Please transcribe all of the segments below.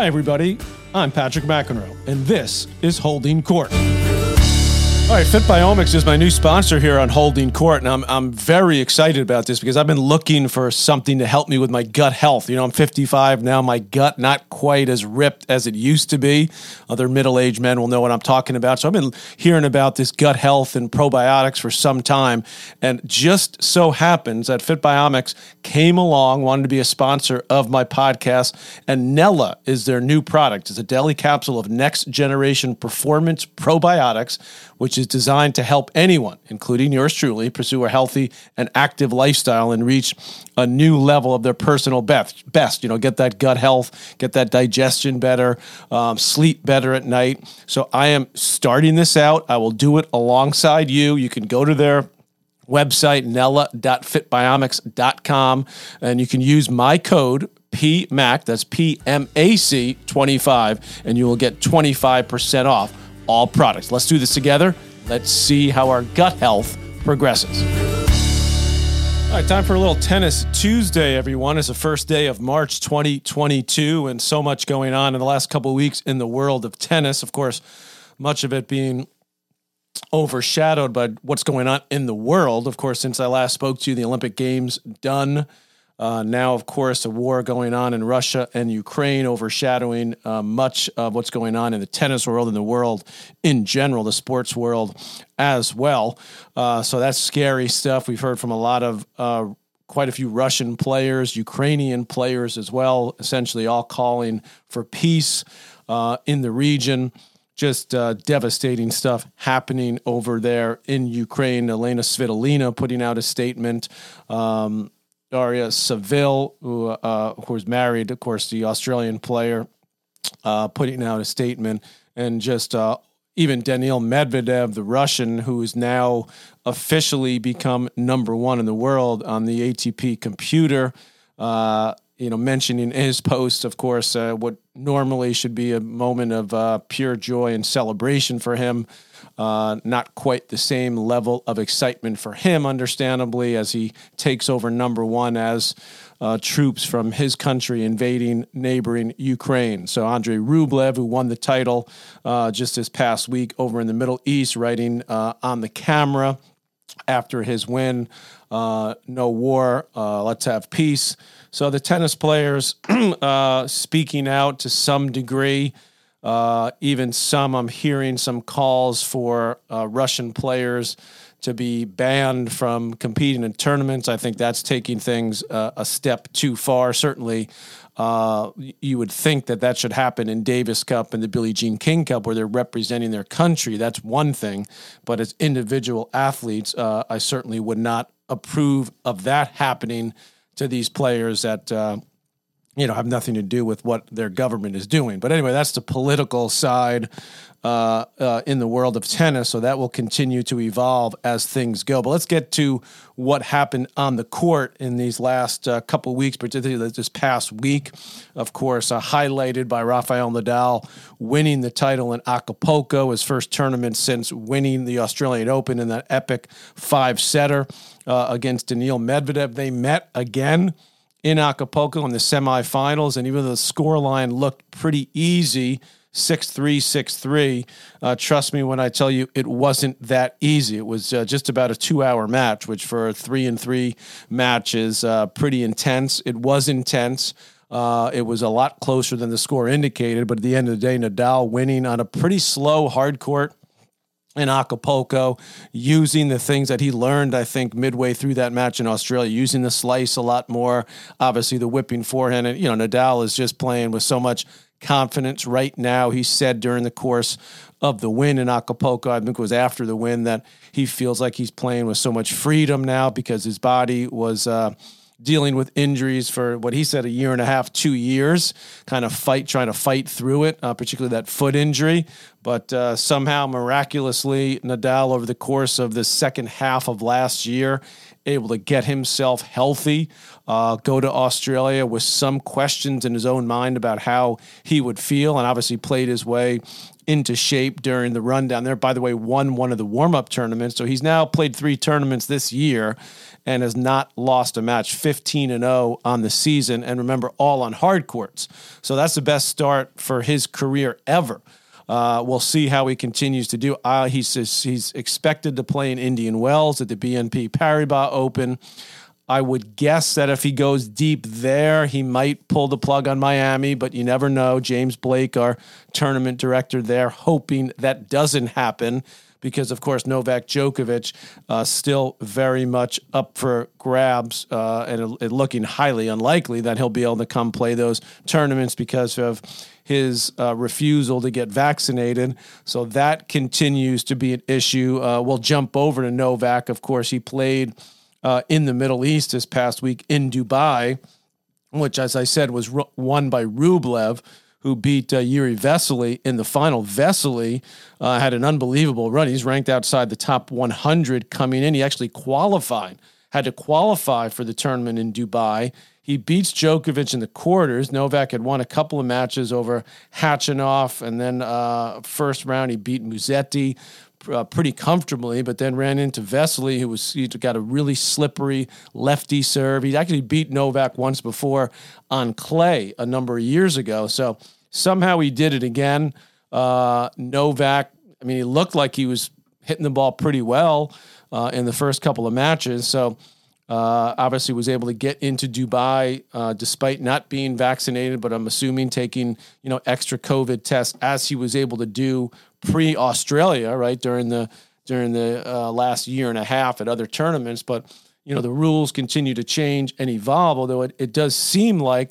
Hi, everybody. I'm Patrick McEnroe, and this is Holding Court. All right, FitBiomics is my new sponsor here on Holding Court, and I'm, I'm very excited about this because I've been looking for something to help me with my gut health. You know, I'm 55 now, my gut not quite as ripped as it used to be. Other middle aged men will know what I'm talking about. So I've been hearing about this gut health and probiotics for some time, and just so happens that FitBiomics came along, wanted to be a sponsor of my podcast, and Nella is their new product. It's a daily capsule of next generation performance probiotics, which is designed to help anyone, including yours truly, pursue a healthy and active lifestyle and reach a new level of their personal best. Best, you know, get that gut health, get that digestion better, um, sleep better at night. So I am starting this out. I will do it alongside you. You can go to their website nella.fitbiomics.com and you can use my code PMAC that's P M A C 25 and you will get 25% off all products. Let's do this together. Let's see how our gut health progresses. All right, time for a little tennis Tuesday, everyone. It's the first day of March 2022, and so much going on in the last couple weeks in the world of tennis. Of course, much of it being overshadowed by what's going on in the world. Of course, since I last spoke to you, the Olympic Games done. Uh, now, of course, a war going on in Russia and Ukraine overshadowing uh, much of what's going on in the tennis world and the world in general, the sports world as well. Uh, so that's scary stuff. We've heard from a lot of uh, quite a few Russian players, Ukrainian players as well, essentially all calling for peace uh, in the region just uh, devastating stuff happening over there in Ukraine. Elena Svitolina putting out a statement. Um, Daria Saville, who uh, who was married, of course, the Australian player, uh, putting out a statement, and just uh, even Daniil Medvedev, the Russian, who is now officially become number one in the world on the ATP computer. Uh, you know, mentioning his post, of course, uh, what normally should be a moment of uh, pure joy and celebration for him. Uh, not quite the same level of excitement for him, understandably, as he takes over number one as uh, troops from his country invading neighboring Ukraine. So, Andrei Rublev, who won the title uh, just this past week over in the Middle East, writing uh, on the camera after his win uh, no war, let's have peace. So, the tennis players speaking out to some degree. Uh, even some, I'm hearing some calls for uh, Russian players to be banned from competing in tournaments. I think that's taking things uh, a step too far. Certainly, uh, you would think that that should happen in Davis Cup and the Billie Jean King Cup, where they're representing their country. That's one thing. But as individual athletes, uh, I certainly would not approve of that happening to these players that uh, you know have nothing to do with what their government is doing. But anyway, that's the political side uh, uh, in the world of tennis. So that will continue to evolve as things go. But let's get to what happened on the court in these last uh, couple weeks, particularly this past week. Of course, uh, highlighted by Rafael Nadal winning the title in Acapulco, his first tournament since winning the Australian Open in that epic five setter uh, against Daniil Medvedev. They met again in Acapulco in the semifinals. And even though the scoreline looked pretty easy, 6 3, 6 3, uh, trust me when I tell you it wasn't that easy. It was uh, just about a two hour match, which for a 3 and 3 match is uh, pretty intense. It was intense. Uh, it was a lot closer than the score indicated, but at the end of the day, Nadal winning on a pretty slow hard court in Acapulco, using the things that he learned, I think, midway through that match in Australia, using the slice a lot more, obviously the whipping forehand. And, you know, Nadal is just playing with so much confidence right now. He said during the course of the win in Acapulco, I think it was after the win, that he feels like he's playing with so much freedom now because his body was. Uh, dealing with injuries for what he said a year and a half, two years, kind of fight, trying to fight through it, uh, particularly that foot injury. But uh, somehow, miraculously, Nadal, over the course of the second half of last year, able to get himself healthy, uh, go to Australia with some questions in his own mind about how he would feel, and obviously played his way into shape during the run down there. By the way, won one of the warm up tournaments. So he's now played three tournaments this year and has not lost a match, 15 and 0 on the season. And remember, all on hard courts. So that's the best start for his career ever. Uh, we'll see how he continues to do. Uh, he's he's expected to play in Indian Wells at the BNP Paribas Open. I would guess that if he goes deep there, he might pull the plug on Miami, but you never know. James Blake, our tournament director there, hoping that doesn't happen because, of course, Novak Djokovic uh, still very much up for grabs uh, and it, looking highly unlikely that he'll be able to come play those tournaments because of his uh, refusal to get vaccinated. So that continues to be an issue. Uh, we'll jump over to Novak. Of course, he played uh, in the Middle East this past week in Dubai, which, as I said, was won by Rublev. Who beat uh, Jiri Vesely in the final? Vesely uh, had an unbelievable run. He's ranked outside the top 100 coming in. He actually qualified, had to qualify for the tournament in Dubai. He beats Djokovic in the quarters. Novak had won a couple of matches over Khachanov, and then uh, first round he beat Musetti uh, pretty comfortably, but then ran into Vesely, who was he got a really slippery lefty serve. He actually beat Novak once before on clay a number of years ago. So somehow he did it again. Uh, Novak, I mean, he looked like he was hitting the ball pretty well uh, in the first couple of matches. So uh, obviously, was able to get into Dubai uh, despite not being vaccinated, but I'm assuming taking you know extra COVID tests as he was able to do pre Australia, right during the during the uh, last year and a half at other tournaments. But you know the rules continue to change and evolve. Although it, it does seem like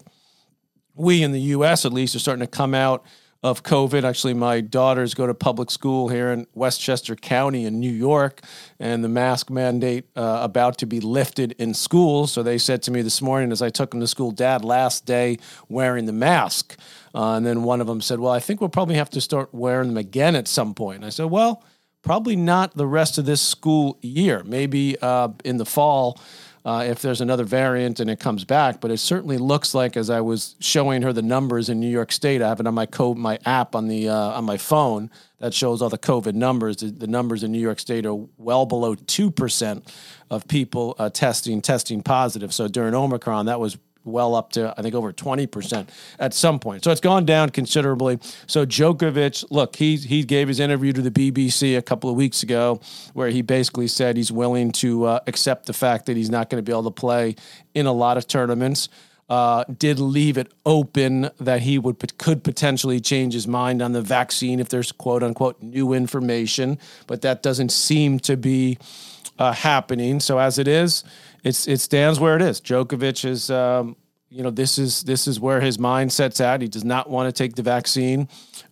we in the U.S. at least are starting to come out of COVID. Actually, my daughters go to public school here in Westchester County in New York, and the mask mandate uh, about to be lifted in schools. So they said to me this morning as I took them to school, Dad, last day wearing the mask. Uh, and then one of them said, Well, I think we'll probably have to start wearing them again at some point. And I said, Well, probably not the rest of this school year. Maybe uh, in the fall uh, if there's another variant and it comes back. But it certainly looks like, as I was showing her the numbers in New York State, I have it on my co- my app on the uh, on my phone that shows all the COVID numbers. The, the, numbers in New York State are well below two percent of people uh, testing testing positive. So during Omicron, that was well up to I think over 20% at some point. So it's gone down considerably. So Djokovic, look, he he gave his interview to the BBC a couple of weeks ago where he basically said he's willing to uh, accept the fact that he's not going to be able to play in a lot of tournaments. Uh, did leave it open that he would could potentially change his mind on the vaccine if there's quote unquote new information, but that doesn't seem to be uh, happening. So as it is, it's it stands where it is. Djokovic is, um, you know, this is this is where his mindset's at. He does not want to take the vaccine,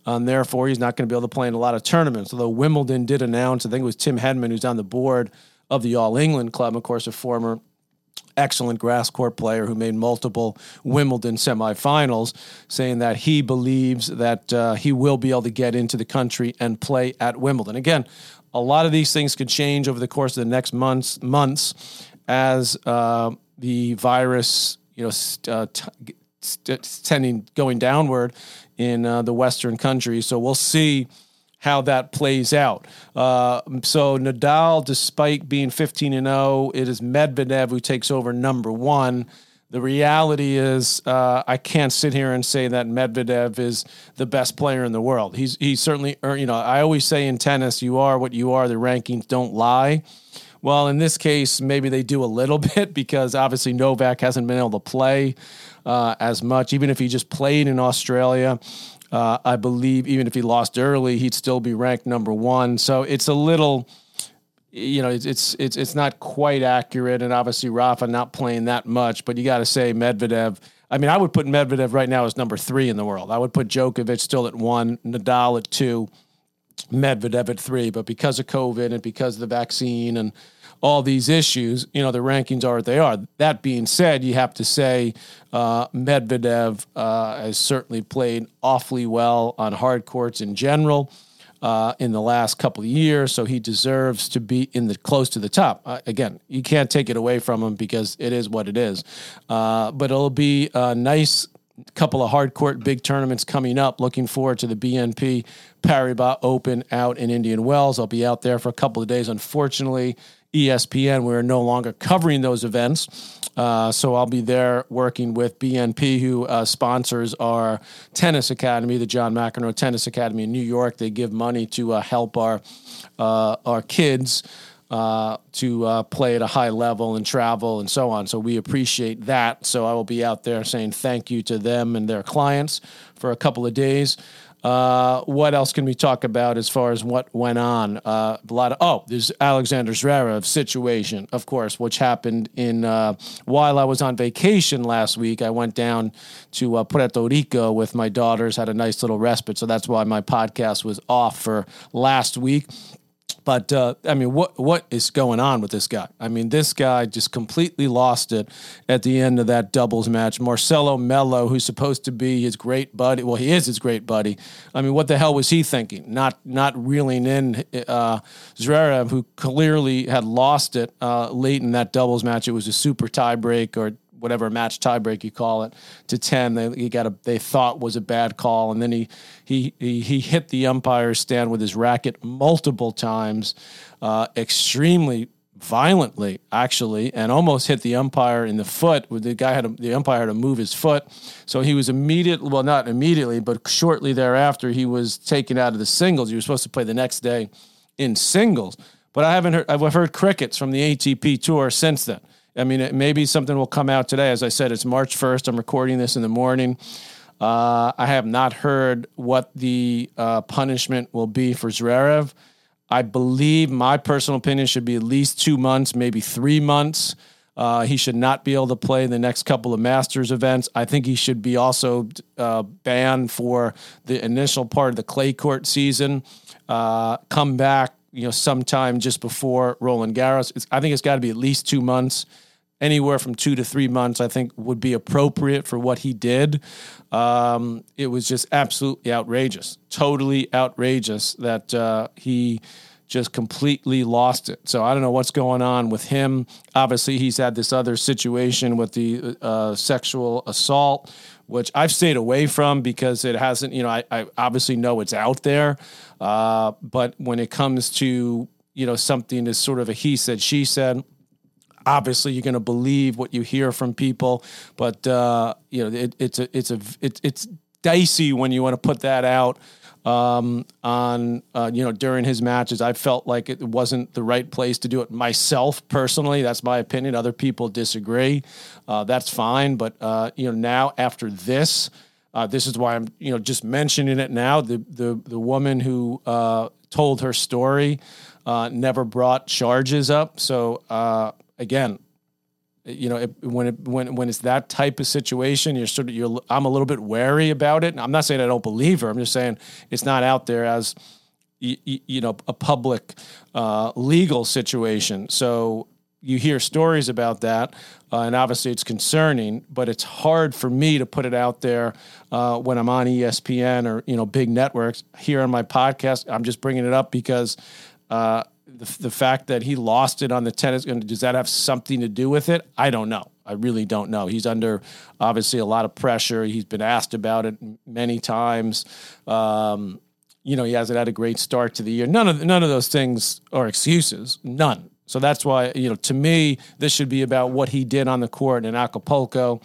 and therefore he's not going to be able to play in a lot of tournaments. Although Wimbledon did announce, I think it was Tim Henman who's on the board of the All England Club, of course, a former excellent grass court player who made multiple Wimbledon semifinals, saying that he believes that uh, he will be able to get into the country and play at Wimbledon. Again, a lot of these things could change over the course of the next months. Months, as uh, the virus, you know, st- uh, t- tending going downward in uh, the Western countries. So we'll see how that plays out. Uh, so Nadal, despite being 15 and 0, it is Medvedev who takes over number one. The reality is, uh, I can't sit here and say that Medvedev is the best player in the world. He's he's certainly, you know, I always say in tennis, you are what you are. The rankings don't lie. Well, in this case, maybe they do a little bit because obviously Novak hasn't been able to play uh, as much. Even if he just played in Australia, uh, I believe even if he lost early, he'd still be ranked number one. So it's a little, you know, it's it's it's, it's not quite accurate. And obviously Rafa not playing that much, but you got to say Medvedev. I mean, I would put Medvedev right now as number three in the world. I would put Djokovic still at one, Nadal at two Medvedev at three, but because of COVID and because of the vaccine and all these issues, you know, the rankings are what they are. That being said, you have to say uh, Medvedev uh, has certainly played awfully well on hard courts in general. Uh, in the last couple of years, so he deserves to be in the close to the top. Uh, again, you can't take it away from him because it is what it is. Uh, but it'll be a nice couple of hard court big tournaments coming up. Looking forward to the BNP Paribas Open out in Indian Wells. I'll be out there for a couple of days. Unfortunately, ESPN. We're no longer covering those events. Uh, so I'll be there working with BNP, who uh, sponsors our tennis academy, the John McEnroe Tennis Academy in New York. They give money to uh, help our uh, our kids uh, to uh, play at a high level and travel and so on. So we appreciate that. So I will be out there saying thank you to them and their clients for a couple of days. Uh, what else can we talk about as far as what went on? Uh, a lot of oh, there's Alexander Zverev situation, of course, which happened in uh, while I was on vacation last week. I went down to uh, Puerto Rico with my daughters, had a nice little respite, so that's why my podcast was off for last week. But uh, I mean, what what is going on with this guy? I mean, this guy just completely lost it at the end of that doubles match. Marcelo Melo, who's supposed to be his great buddy, well, he is his great buddy. I mean, what the hell was he thinking? Not not reeling in uh, Zverev, who clearly had lost it uh, late in that doubles match. It was a super tiebreak or whatever match tiebreak you call it to 10 they he got a they thought was a bad call and then he he he, he hit the umpire's stand with his racket multiple times uh, extremely violently actually and almost hit the umpire in the foot. The guy had the umpire had to move his foot. So he was immediate well not immediately but shortly thereafter he was taken out of the singles. He was supposed to play the next day in singles. But I haven't heard I've heard crickets from the ATP tour since then I mean, maybe something will come out today. As I said, it's March 1st. I'm recording this in the morning. Uh, I have not heard what the uh, punishment will be for Zverev. I believe my personal opinion should be at least two months, maybe three months. Uh, he should not be able to play in the next couple of Masters events. I think he should be also uh, banned for the initial part of the clay court season. Uh, come back, you know, sometime just before Roland Garros. It's, I think it's got to be at least two months anywhere from two to three months, I think would be appropriate for what he did. Um, it was just absolutely outrageous, totally outrageous that uh, he just completely lost it. So I don't know what's going on with him. Obviously, he's had this other situation with the uh, sexual assault, which I've stayed away from because it hasn't, you know, I, I obviously know it's out there. Uh, but when it comes to, you know, something is sort of a he said, she said, obviously you're going to believe what you hear from people, but uh, you know it, it's a it's a it, it's dicey when you want to put that out um, on uh, you know during his matches. I felt like it wasn't the right place to do it myself personally. That's my opinion. Other people disagree. Uh, that's fine, but uh, you know now after this. Uh, this is why I'm, you know, just mentioning it now. The the the woman who uh, told her story uh, never brought charges up. So again, you know, it, when it, when when it's that type of situation, you're sort of you're. I'm a little bit wary about it. I'm not saying I don't believe her. I'm just saying it's not out there as you, you know a public uh, legal situation. So you hear stories about that, uh, and obviously it's concerning. But it's hard for me to put it out there uh, when I'm on ESPN or you know big networks. Here on my podcast, I'm just bringing it up because uh, the, the fact that he lost it on the tennis, does that have something to do with it? I don't know. I really don't know. He's under obviously a lot of pressure. He's been asked about it many times. Um, you know, he hasn't had a great start to the year. None of none of those things are excuses. None. So that's why you know, to me, this should be about what he did on the court in Acapulco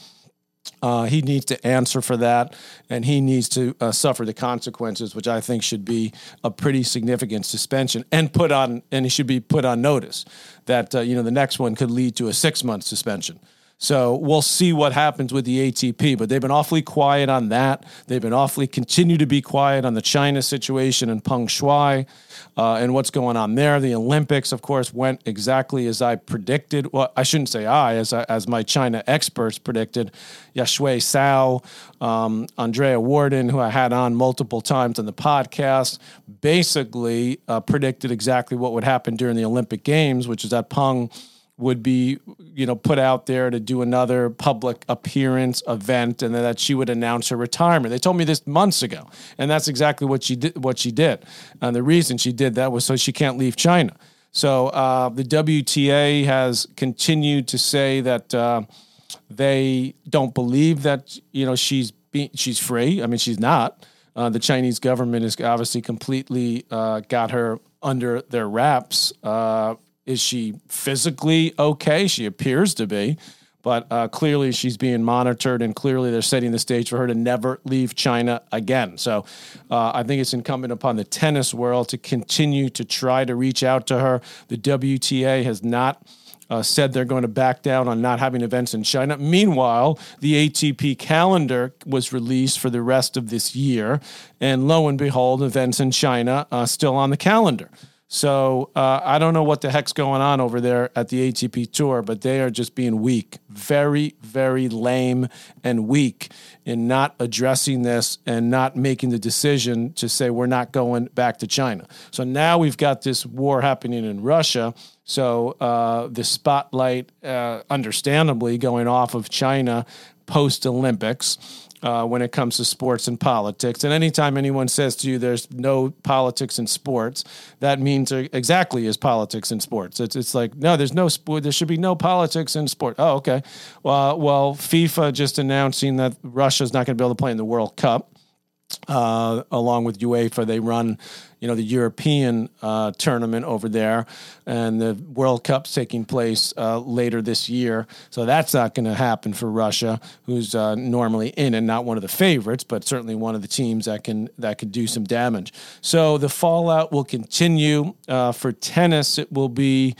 uh, he needs to answer for that, and he needs to uh, suffer the consequences, which I think should be a pretty significant suspension, and put on, and he should be put on notice that uh, you know the next one could lead to a six month suspension. So we'll see what happens with the ATP, but they've been awfully quiet on that. They've been awfully continue to be quiet on the China situation and Peng Shuai uh, and what's going on there. The Olympics, of course, went exactly as I predicted. Well, I shouldn't say I, as I, as my China experts predicted. Yashui Sao, um, Andrea Worden, who I had on multiple times on the podcast, basically uh, predicted exactly what would happen during the Olympic Games, which is that Peng would be you know put out there to do another public appearance event and that she would announce her retirement. They told me this months ago and that's exactly what she did what she did. And the reason she did that was so she can't leave china. So uh, the wta has continued to say that uh, they don't believe that you know she's be- she's free. I mean she's not. Uh, the chinese government has obviously completely uh, got her under their wraps uh, Is she physically okay? She appears to be, but uh, clearly she's being monitored, and clearly they're setting the stage for her to never leave China again. So uh, I think it's incumbent upon the tennis world to continue to try to reach out to her. The WTA has not. Uh, said they're going to back down on not having events in China. Meanwhile, the ATP calendar was released for the rest of this year, and lo and behold, events in China uh, still on the calendar. So uh, I don't know what the heck's going on over there at the ATP Tour, but they are just being weak, very, very lame and weak in not addressing this and not making the decision to say we're not going back to China. So now we've got this war happening in Russia. So uh, the spotlight, uh, understandably, going off of China post Olympics uh, when it comes to sports and politics. And anytime anyone says to you there's no politics in sports, that means exactly is politics in sports. It's, it's like, no, there's no sport. There should be no politics in sport. Oh, okay. Well, well, FIFA just announcing that Russia's not going to be able to play in the World Cup. Uh, along with UEFA, they run, you know, the European uh, tournament over there, and the World Cup's taking place uh, later this year. So that's not going to happen for Russia, who's uh, normally in and not one of the favorites, but certainly one of the teams that can that could do some damage. So the fallout will continue uh, for tennis. It will be.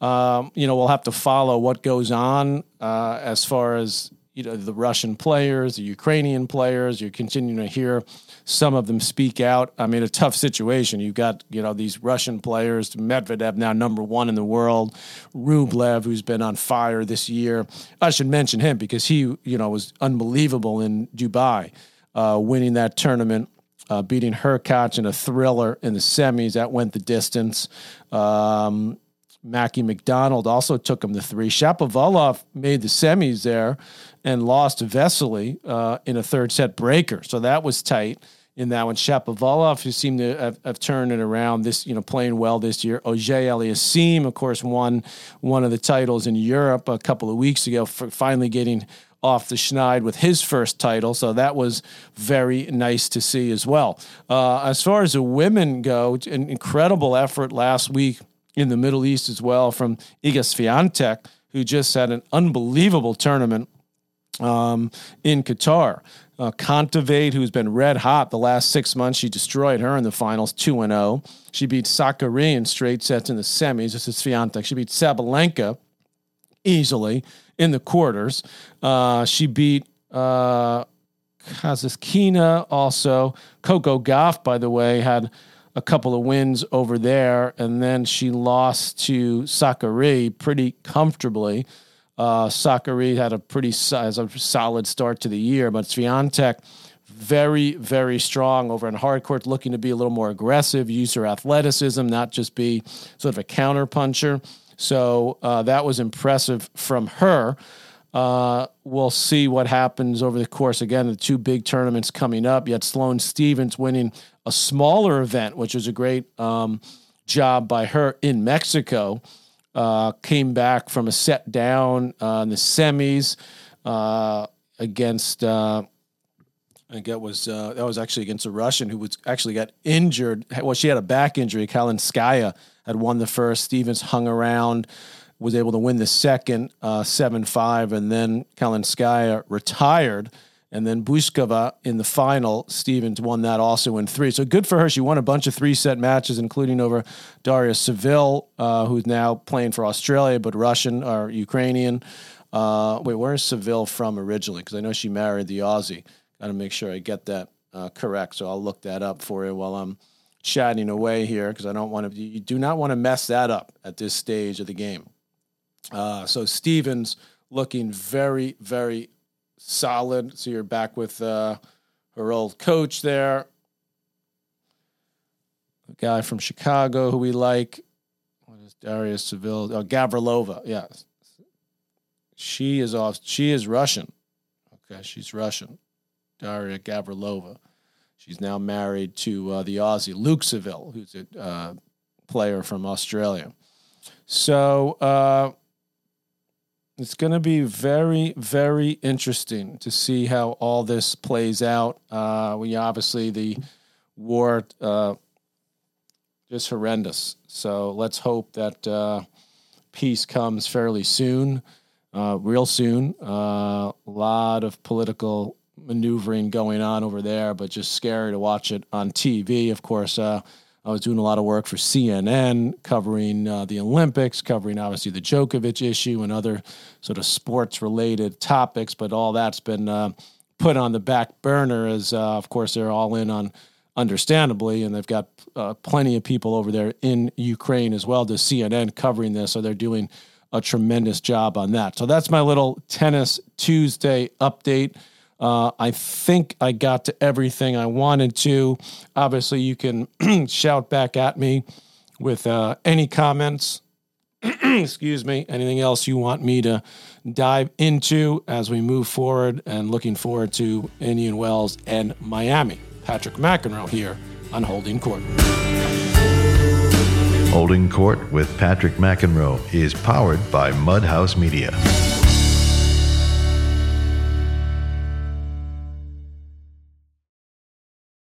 Um, you know, we'll have to follow what goes on uh, as far as you know the Russian players, the Ukrainian players. You're continuing to hear some of them speak out. I mean, a tough situation. You've got you know these Russian players, Medvedev now number one in the world, Rublev who's been on fire this year. I should mention him because he you know was unbelievable in Dubai, uh, winning that tournament. Uh, beating Hurkacz in a thriller in the semis that went the distance. Um, Mackie McDonald also took him to three. Shapovalov made the semis there and lost Vesely uh, in a third set breaker. So that was tight in that one. Shapovalov, who seemed to have, have, turned it around this, you know, playing well this year. Auger-Aliassime, of course, won one of the titles in Europe a couple of weeks ago, finally getting off the schneid with his first title. So that was very nice to see as well. Uh, as far as the women go, an incredible effort last week in the Middle East as well from Iga Swiatek, who just had an unbelievable tournament um, in Qatar. Uh, Kontaveit, who's been red hot the last six months, she destroyed her in the finals, 2 0. She beat Sakkari in straight sets in the semis. This is Swiatek. She beat Sabalenka easily in the quarters. Uh, she beat uh, Kasatkina also. Coco Gauff, by the way, had a couple of wins over there, and then she lost to Sakkari pretty comfortably. Uh, Sakkari had a pretty has a solid start to the year, but Swiatek very, very strong over in hard court, looking to be a little more aggressive, use her athleticism, not just be sort of a counter puncher. So uh, that was impressive from her. Uh, we'll see what happens over the course. Again, the two big tournaments coming up. Yet Sloane Stevens winning a smaller event, which was a great um, job by her in Mexico. Uh, came back from a set down uh, in the semis uh, against. Uh, I think it was uh, that was actually against a Russian who was actually got injured. Well, she had a back injury. Kalinskaya had won the first. Stevens hung around, was able to win the second uh, seven five, and then Kalinskaya retired and then Bouzkova in the final, Stevens won that also in three. So good for her. She won a bunch of three set matches, including over Daria Saville, uh, who's now playing for Australia, but Russian or Ukrainian. Uh, wait, where's Saville from originally? Because I know she married the Aussie. Got to make sure I get that uh, correct. So I'll look that up for you while I'm chatting away here because I don't want to. You do not want to mess that up at this stage of the game. Uh, so Stevens looking very, very solid. So you're back with uh, her old coach there, a guy from Chicago who we like. What is Darius Saville? Oh, Gavrilova. Yeah, she is off. She is Russian. Okay, she's Russian. Daria Gavrilova. She's now married to uh, the Aussie Luke Saville, who's a uh, player from Australia. So uh, it's going to be very, very interesting to see how all this plays out. Uh, we obviously the war uh, just horrendous. So let's hope that uh, peace comes fairly soon, uh, real soon. Uh, a lot of political maneuvering going on over there, but just scary to watch it on TV. Of course, uh, I was doing a lot of work for CNN, covering uh, the Olympics, covering obviously the Djokovic issue and other sort of sports related topics, but all that's been uh, put on the back burner as, uh, of course, they're all in on understandably, and they've got uh, plenty of people over there in Ukraine as well to CNN covering this, so they're doing a tremendous job on that. So that's my little tennis Tuesday update. Uh, I think I got to everything I wanted to. Obviously, you can shout back at me with uh, any comments. Excuse me. Anything else you want me to dive into as we move forward and looking forward to Indian Wells and Miami. Patrick McEnroe here on Holding Court. Holding Court with Patrick McEnroe is powered by Mudhouse Media.